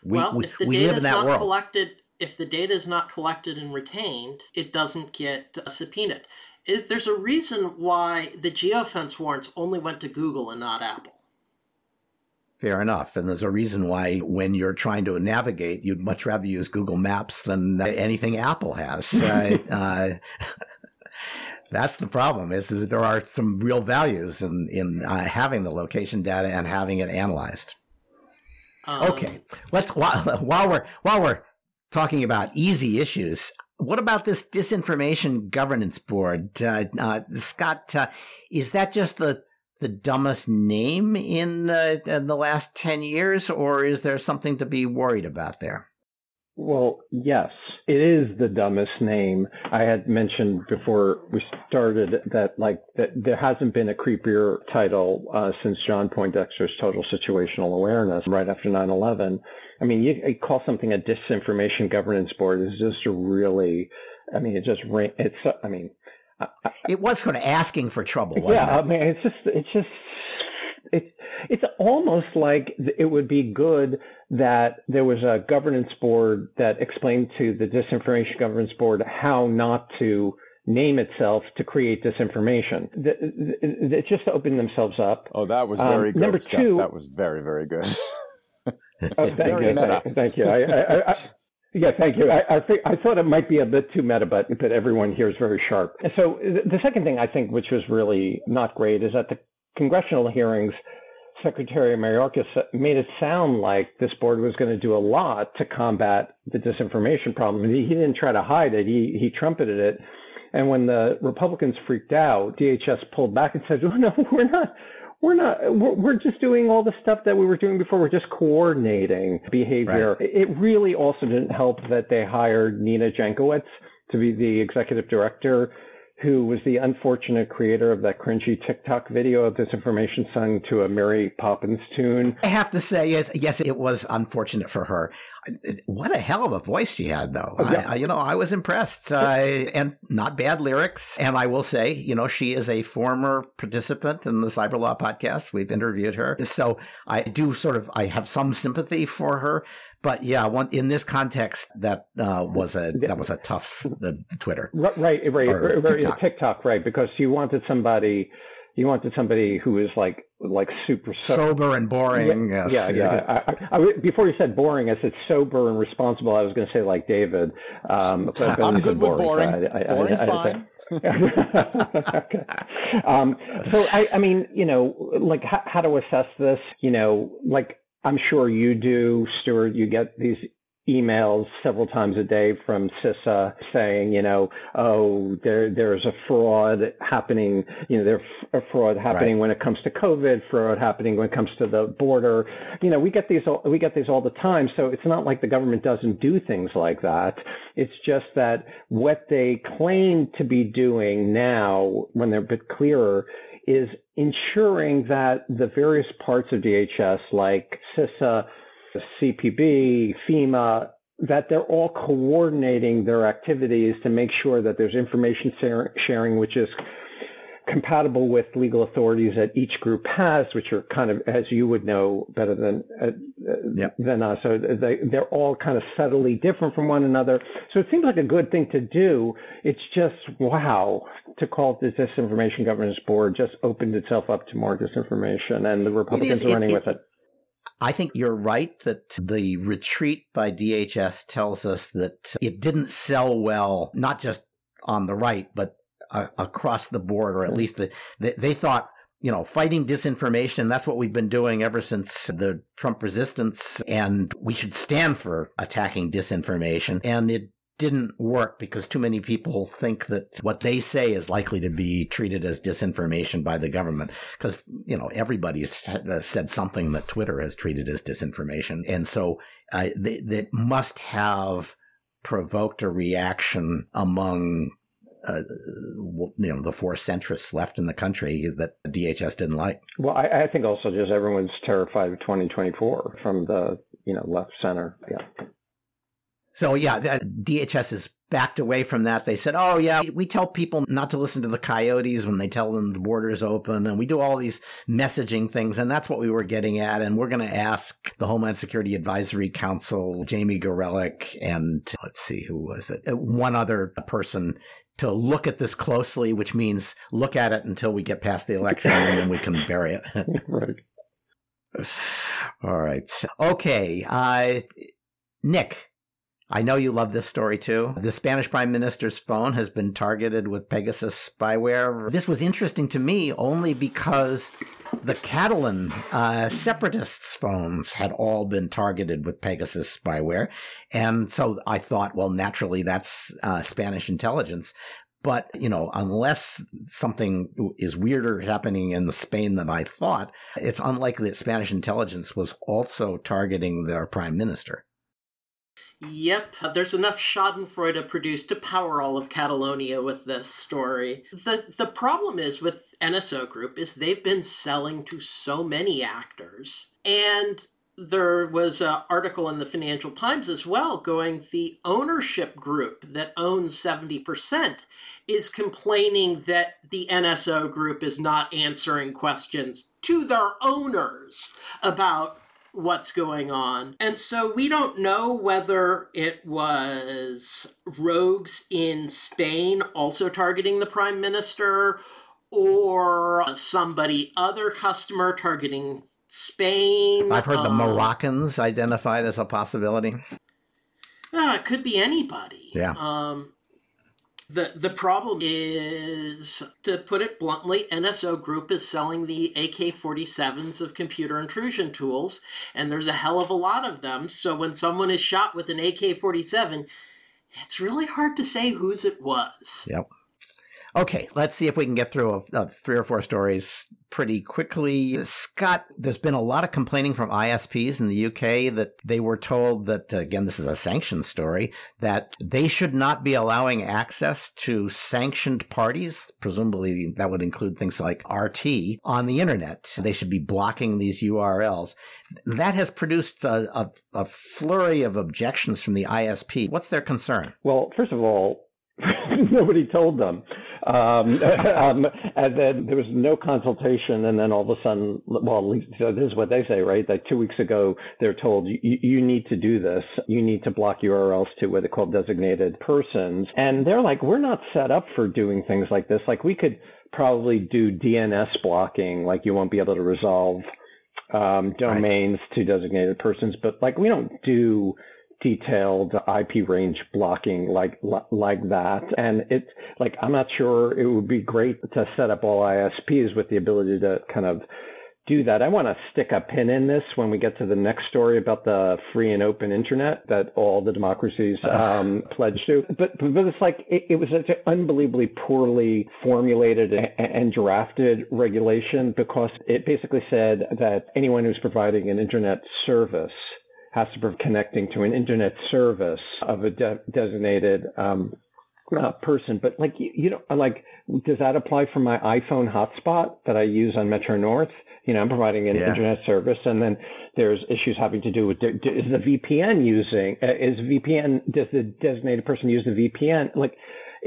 We, well, we, if the data is not world. collected, if the data is not collected and retained, it doesn't get subpoenaed. It, there's a reason why the geofence warrants only went to Google and not Apple. Fair enough. And there's a reason why when you're trying to navigate, you'd much rather use Google Maps than anything Apple has. uh, uh, that's the problem is that there are some real values in in uh, having the location data and having it analyzed. Um, okay, let's while, while we're while we're talking about easy issues, what about this disinformation governance board, uh, uh, Scott? Uh, is that just the the dumbest name in, uh, in the last ten years, or is there something to be worried about there? Well, yes, it is the dumbest name. I had mentioned before we started that like that there hasn't been a creepier title uh, since John Poindexter's Total Situational Awareness right after 9/11. I mean, you, you call something a disinformation governance board is just a really, I mean, it just it's. I mean, I, it was sort of asking for trouble. yeah, it? Yeah, I mean, it's just it's just it's it's almost like it would be good that there was a governance board that explained to the disinformation governance board how not to name itself to create disinformation. It just opened themselves up. Oh, that was very um, good. Number Scott. two, that was very very good. oh, thank, you, thank, thank, you. I, I, I, yeah, thank you. I, I, think I thought it might be a bit too meta, but but everyone here is very sharp. So the second thing I think, which was really not great, is that the congressional hearings Secretary Mayorkas made it sound like this board was going to do a lot to combat the disinformation problem. He, didn't try to hide it. He, he trumpeted it. And when the Republicans freaked out, DHS pulled back and said, oh, no, we're not, we're not, we're, we're just doing all the stuff that we were doing before. We're just coordinating behavior. Right. It really also didn't help that they hired Nina Jankowicz to be the executive director who was the unfortunate creator of that cringy TikTok video of disinformation sung to a Mary Poppins tune. I have to say, yes, yes, it was unfortunate for her. What a hell of a voice she had, though. Oh, yeah. I, you know, I was impressed, uh, and not bad lyrics. And I will say, you know, she is a former participant in the Cyber Law podcast. We've interviewed her, so I do sort of I have some sympathy for her. But yeah, one in this context, that uh, was a that was a tough uh, Twitter, right, right, right, TikTok. TikTok, right? Because you wanted somebody, you wanted somebody who is like like super so- sober and boring. Yeah, yes. yeah. yeah. I, I, I, before you said boring, I said sober and responsible. I was going to say like David. Um, but, I'm good with boring. Boring's fine. okay. Um, so I, I mean, you know, like how, how to assess this? You know, like I'm sure you do, Stewart. You get these emails several times a day from CISA saying, you know, oh, there there's a fraud happening, you know, there's a fraud happening right. when it comes to COVID, fraud happening when it comes to the border. You know, we get these all, we get these all the time. So it's not like the government doesn't do things like that. It's just that what they claim to be doing now, when they're a bit clearer, is ensuring that the various parts of DHS, like CISA, CPB, FEMA, that they're all coordinating their activities to make sure that there's information sharing, which is compatible with legal authorities that each group has, which are kind of, as you would know better than uh, yep. than us. So they they're all kind of subtly different from one another. So it seems like a good thing to do. It's just wow to call it the Disinformation Governance Board just opened itself up to more disinformation, and the Republicans are running it, with it. I think you're right that the retreat by DHS tells us that it didn't sell well, not just on the right, but uh, across the board, or at least the, the, they thought, you know, fighting disinformation, that's what we've been doing ever since the Trump resistance, and we should stand for attacking disinformation. And it didn't work because too many people think that what they say is likely to be treated as disinformation by the government. Because, you know, everybody's uh, said something that Twitter has treated as disinformation. And so uh, that must have provoked a reaction among uh, you know the four centrists left in the country that DHS didn't like. Well, I, I think also just everyone's terrified of 2024 from the you know left center. Yeah. So yeah, DHS has backed away from that. They said, "Oh yeah, we tell people not to listen to the coyotes when they tell them the border is open, and we do all these messaging things, and that's what we were getting at. And we're going to ask the Homeland Security Advisory Council, Jamie Gorelick, and let's see who was it, uh, one other person." To look at this closely, which means look at it until we get past the election and then we can bury it. right. All right. Okay. Uh, Nick, I know you love this story too. The Spanish prime minister's phone has been targeted with Pegasus spyware. This was interesting to me only because the Catalan uh, separatists' phones had all been targeted with Pegasus spyware. And so I thought, well, naturally, that's uh, Spanish intelligence. But, you know, unless something is weirder happening in Spain than I thought, it's unlikely that Spanish intelligence was also targeting their prime minister. Yep, there's enough Schadenfreude produced to power all of Catalonia with this story. The the problem is with NSO Group is they've been selling to so many actors. And there was an article in the Financial Times as well going the ownership group that owns 70% is complaining that the NSO group is not answering questions to their owners about what's going on. And so we don't know whether it was rogues in Spain also targeting the prime minister or somebody other customer targeting Spain. I've heard um, the Moroccans identified as a possibility. Uh, it could be anybody. Yeah. Um, the the problem is, to put it bluntly, NSO Group is selling the AK-47s of computer intrusion tools, and there's a hell of a lot of them. So when someone is shot with an AK-47, it's really hard to say whose it was. Yep. Okay, let's see if we can get through a, a three or four stories pretty quickly. Scott, there's been a lot of complaining from ISPs in the UK that they were told that, uh, again, this is a sanctioned story, that they should not be allowing access to sanctioned parties. Presumably that would include things like RT on the internet. They should be blocking these URLs. That has produced a, a, a flurry of objections from the ISP. What's their concern? Well, first of all, nobody told them. Um, um, and then there was no consultation, and then all of a sudden, well, so this is what they say, right? That two weeks ago, they're told you, you need to do this. You need to block URLs to what they call designated persons, and they're like, we're not set up for doing things like this. Like we could probably do DNS blocking, like you won't be able to resolve um, domains right. to designated persons, but like we don't do detailed IP range blocking like like that. And it's like I'm not sure it would be great to set up all ISPs with the ability to kind of do that. I want to stick a pin in this when we get to the next story about the free and open internet that all the democracies um, pledged to. But, but it's like it, it was an unbelievably poorly formulated and, and drafted regulation because it basically said that anyone who's providing an internet service has to be connecting to an internet service of a de- designated um, uh, person. But like you, you know, like does that apply for my iPhone hotspot that I use on Metro North? You know, I'm providing an yeah. internet service, and then there's issues having to do with is the VPN using uh, is VPN does the designated person use the VPN like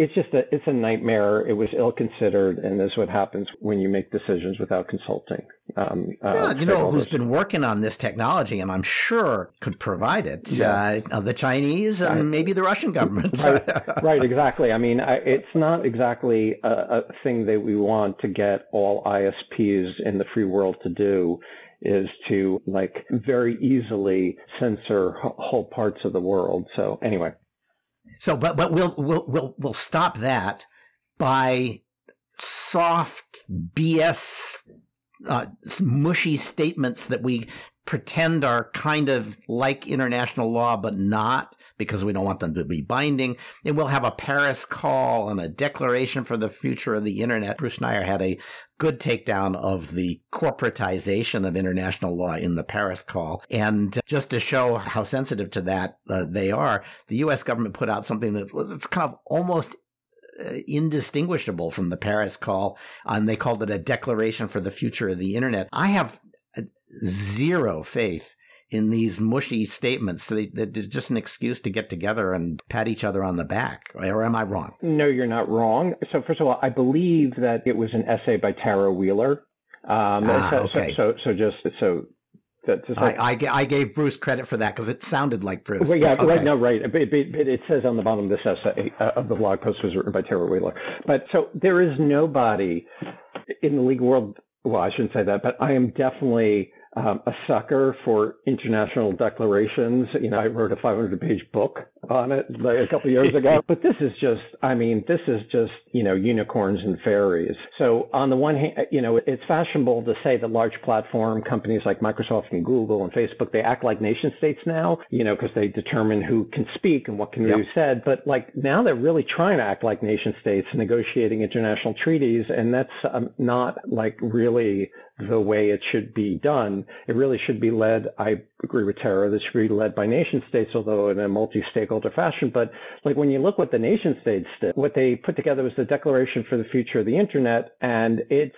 it's just a it's a nightmare. It was ill considered, and this is what happens when you make decisions without consulting. Um, uh, yeah, you know who's been working on this technology, and I'm sure could provide it. Yeah. Uh, the Chinese and maybe the Russian government. right, right, exactly. I mean, I, it's not exactly a, a thing that we want to get all ISPs in the free world to do is to like very easily censor whole parts of the world. So anyway, so, but but we'll we'll we'll we'll stop that by soft BS, uh, mushy statements that we pretend are kind of like international law, but not because we don't want them to be binding. And we'll have a Paris call and a declaration for the future of the internet. Bruce Schneier had a good takedown of the corporatization of international law in the Paris call. And just to show how sensitive to that uh, they are, the U.S. government put out something that's kind of almost uh, indistinguishable from the Paris call, and they called it a declaration for the future of the internet. I have zero faith in these mushy statements that it's just an excuse to get together and pat each other on the back. Or am I wrong? No, you're not wrong. So first of all, I believe that it was an essay by Tara Wheeler. Um, ah, so, okay. so, so, so just so that like, I, I, I, gave Bruce credit for that because it sounded like Bruce. Well, yeah, okay. right. No, right. But, but, but, it says on the bottom of this essay uh, of the blog post was written by Tara Wheeler. But so there is nobody in the legal world. Well, I shouldn't say that, but I am definitely um, a sucker for international declarations. You know, I wrote a 500 page book on it like a couple years ago. But this is just, I mean, this is just, you know, unicorns and fairies. So on the one hand, you know, it's fashionable to say that large platform companies like Microsoft and Google and Facebook, they act like nation states now, you know, because they determine who can speak and what can yep. be said. But like now they're really trying to act like nation states, negotiating international treaties. And that's um, not like really the way it should be done. It really should be led, I agree with Tara, this should be led by nation states, although in a multi-stakeholder fashion. But like when you look what the nation states did, what they put together was the Declaration for the Future of the Internet, and it's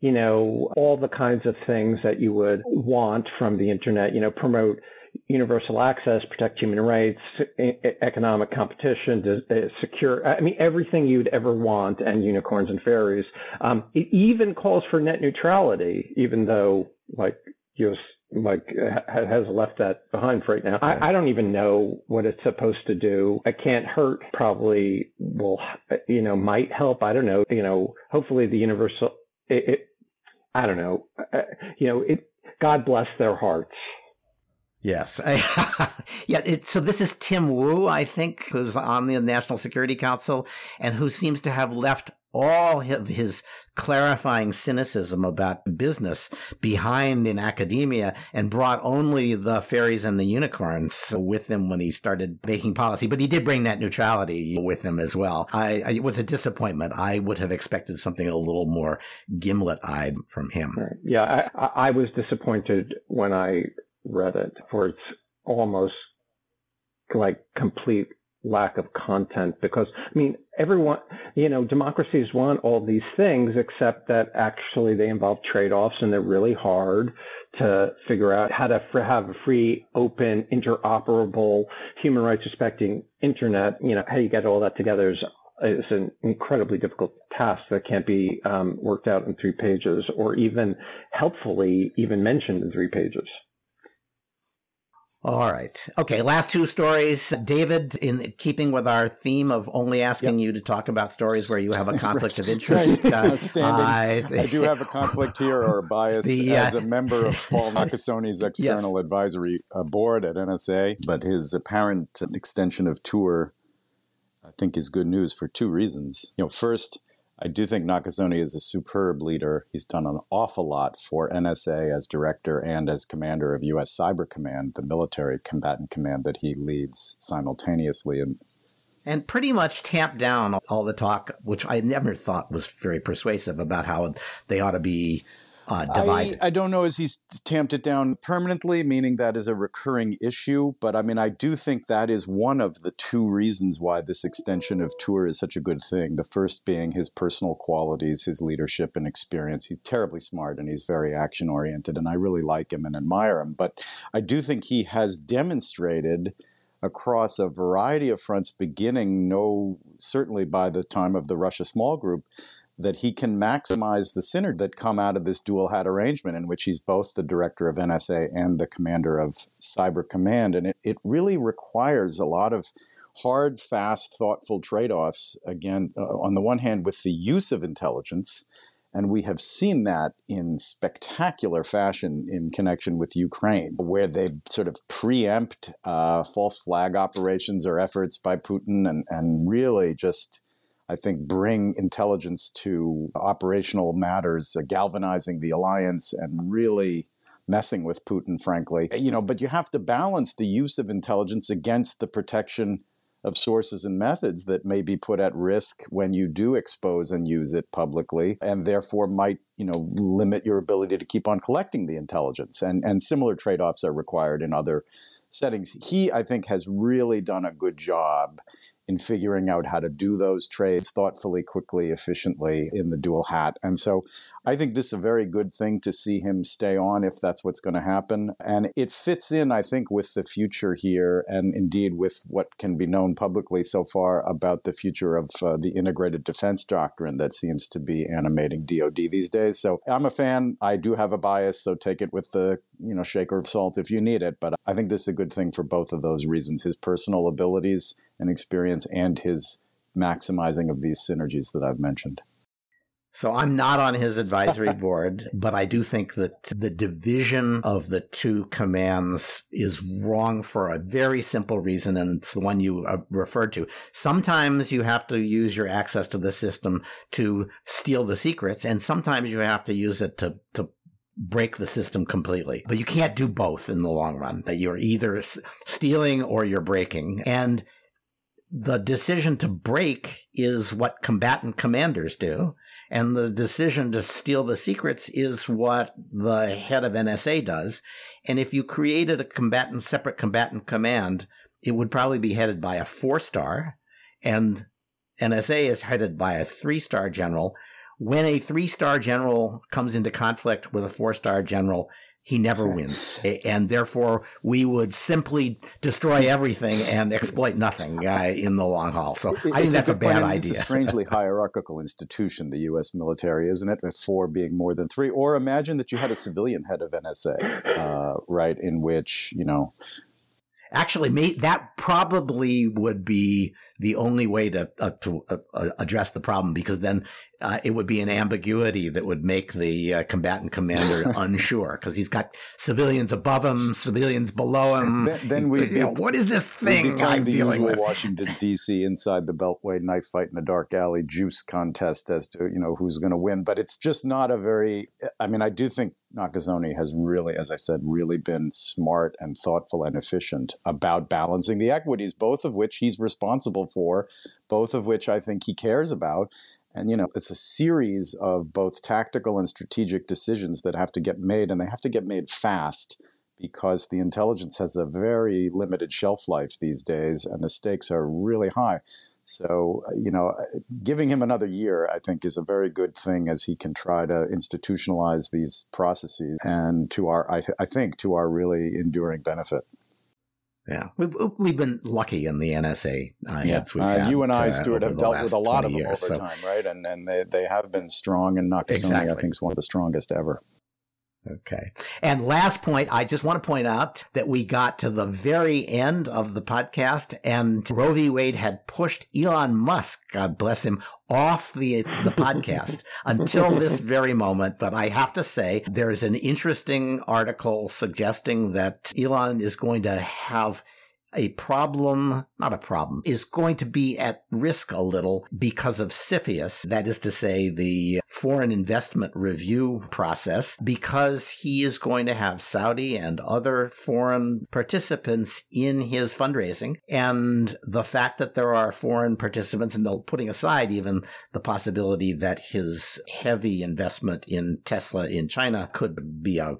you know, all the kinds of things that you would want from the internet, you know, promote universal access, protect human rights, economic competition, uh, secure, I mean, everything you'd ever want and unicorns and fairies. Um, it even calls for net neutrality, even though like US like has left that behind for right now. I, I don't even know what it's supposed to do. It can't hurt. Probably will, you know, might help. I don't know. You know, hopefully the universal. It, it I don't know. Uh, you know, it. God bless their hearts. Yes. yeah. It, so this is Tim Wu, I think, who's on the National Security Council and who seems to have left all of his clarifying cynicism about business behind in academia and brought only the fairies and the unicorns with him when he started making policy. But he did bring net neutrality with him as well. I, I it was a disappointment. I would have expected something a little more gimlet eyed from him. Yeah. I, I was disappointed when I read it for its almost like complete lack of content because I mean everyone you know democracies want all these things except that actually they involve trade-offs and they're really hard to figure out how to have a free open interoperable human rights respecting internet you know how you get all that together is is an incredibly difficult task that can't be um, worked out in three pages or even helpfully even mentioned in three pages. All right. Okay. Last two stories. David, in keeping with our theme of only asking yep. you to talk about stories where you have a conflict right. of interest. Uh, Outstanding. Uh, I do have a conflict here or a bias the, uh, as a member of Paul Nakasone's external yes. advisory uh, board at NSA, but his apparent extension of tour, I think, is good news for two reasons. You know, first, I do think Nakasone is a superb leader. He's done an awful lot for NSA as director and as commander of U.S. Cyber Command, the military combatant command that he leads simultaneously. And and pretty much tamped down all the talk, which I never thought was very persuasive about how they ought to be uh, divided. I, I, don't know as he's tamped it down permanently, meaning that is a recurring issue. But I mean, I do think that is one of the two reasons why this extension of tour is such a good thing. The first being his personal qualities, his leadership and experience. He's terribly smart and he's very action oriented, and I really like him and admire him. But I do think he has demonstrated across a variety of fronts, beginning no certainly by the time of the Russia small group, that he can maximize the synergy that come out of this dual hat arrangement in which he's both the director of NSA and the commander of Cyber Command. And it, it really requires a lot of hard, fast, thoughtful trade offs, again, uh, on the one hand, with the use of intelligence. And we have seen that in spectacular fashion in connection with Ukraine, where they sort of preempt uh, false flag operations or efforts by Putin and, and really just I think, bring intelligence to operational matters, uh, galvanizing the alliance and really messing with Putin, frankly. You know, but you have to balance the use of intelligence against the protection of sources and methods that may be put at risk when you do expose and use it publicly and therefore might you know limit your ability to keep on collecting the intelligence and and similar trade-offs are required in other settings he i think has really done a good job in figuring out how to do those trades thoughtfully, quickly, efficiently in the dual hat. And so I think this is a very good thing to see him stay on if that's what's going to happen. And it fits in, I think, with the future here and indeed with what can be known publicly so far about the future of uh, the integrated defense doctrine that seems to be animating DoD these days. So I'm a fan. I do have a bias, so take it with the you know shaker of salt if you need it. But I think this is a good thing for both of those reasons: his personal abilities and experience and his maximizing of these synergies that I've mentioned. So I'm not on his advisory board, but I do think that the division of the two commands is wrong for a very simple reason, and it's the one you uh, referred to. Sometimes you have to use your access to the system to steal the secrets, and sometimes you have to use it to, to break the system completely. But you can't do both in the long run, that you're either stealing or you're breaking. And the decision to break is what combatant commanders do. And the decision to steal the secrets is what the head of NSA does. And if you created a combatant, separate combatant command, it would probably be headed by a four star. And NSA is headed by a three star general. When a three star general comes into conflict with a four star general, he never wins. and therefore, we would simply destroy everything and exploit nothing uh, in the long haul. So I think that's a, a bad idea. It's a strangely hierarchical institution, the U.S. military, isn't it? With four being more than three. Or imagine that you had a civilian head of NSA, uh, right, in which, you know, Actually, may, that probably would be the only way to uh, to uh, uh, address the problem because then uh, it would be an ambiguity that would make the uh, combatant commander unsure because he's got civilians above him, civilians below him. Then, then we, you know, what is this thing I'm the dealing usual with? Washington D.C. inside the Beltway knife fight in a dark alley juice contest as to you know who's going to win, but it's just not a very. I mean, I do think Nakasone has really, as I said, really been smart and thoughtful and efficient about balancing the equities, both of which he's responsible for, both of which I think he cares about. And, you know, it's a series of both tactical and strategic decisions that have to get made, and they have to get made fast because the intelligence has a very limited shelf life these days, and the stakes are really high. So, uh, you know, uh, giving him another year, I think, is a very good thing as he can try to institutionalize these processes and to our, I, I think, to our really enduring benefit. Yeah, we've, we've been lucky in the NSA. Uh, yeah, uh, you and I, uh, Stewart, have dealt with a lot of them years, over so. time, right? And and they, they have been strong. And Nakasone, exactly. I think, is one of the strongest ever. Okay. And last point, I just want to point out that we got to the very end of the podcast and Roe v. Wade had pushed Elon Musk, God bless him, off the, the podcast until this very moment. But I have to say, there's an interesting article suggesting that Elon is going to have a problem, not a problem, is going to be at risk a little because of CFIUS, that is to say, the foreign investment review process, because he is going to have Saudi and other foreign participants in his fundraising. And the fact that there are foreign participants, and they're putting aside even the possibility that his heavy investment in Tesla in China could be a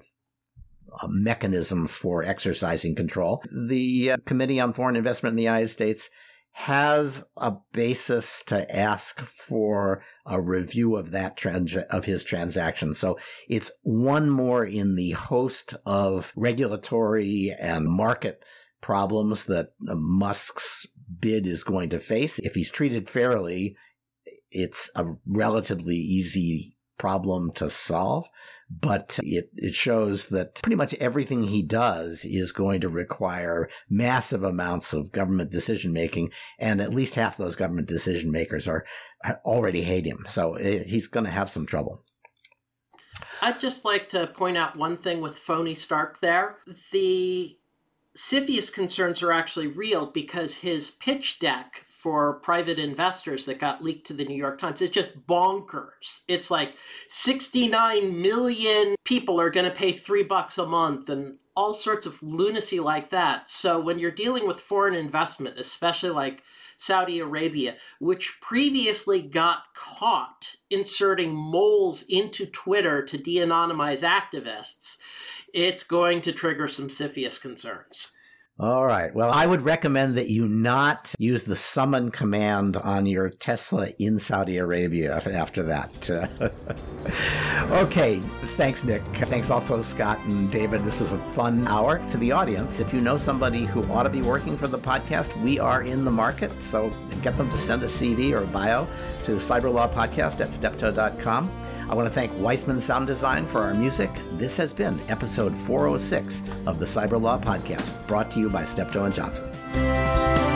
mechanism for exercising control. The uh, Committee on Foreign Investment in the United States has a basis to ask for a review of that trans- of his transaction. So it's one more in the host of regulatory and market problems that Musk's bid is going to face. If he's treated fairly, it's a relatively easy problem to solve but it, it shows that pretty much everything he does is going to require massive amounts of government decision making. And at least half those government decision makers are already hate him. So eh, he's going to have some trouble. I'd just like to point out one thing with Phony Stark there. The CFIUS concerns are actually real because his pitch deck for private investors that got leaked to the New York Times. It's just bonkers. It's like 69 million people are going to pay three bucks a month and all sorts of lunacy like that. So when you're dealing with foreign investment, especially like Saudi Arabia, which previously got caught inserting moles into Twitter to de anonymize activists, it's going to trigger some CFIUS concerns. All right. Well, I would recommend that you not use the summon command on your Tesla in Saudi Arabia after that. Uh, okay. Thanks, Nick. Thanks also, Scott and David. This was a fun hour. To the audience, if you know somebody who ought to be working for the podcast, we are in the market. So get them to send a CV or a bio to cyberlawpodcast at steptoe.com. I want to thank Weissman Sound Design for our music. This has been episode 406 of the Cyber Law Podcast, brought to you by Steptoe and Johnson.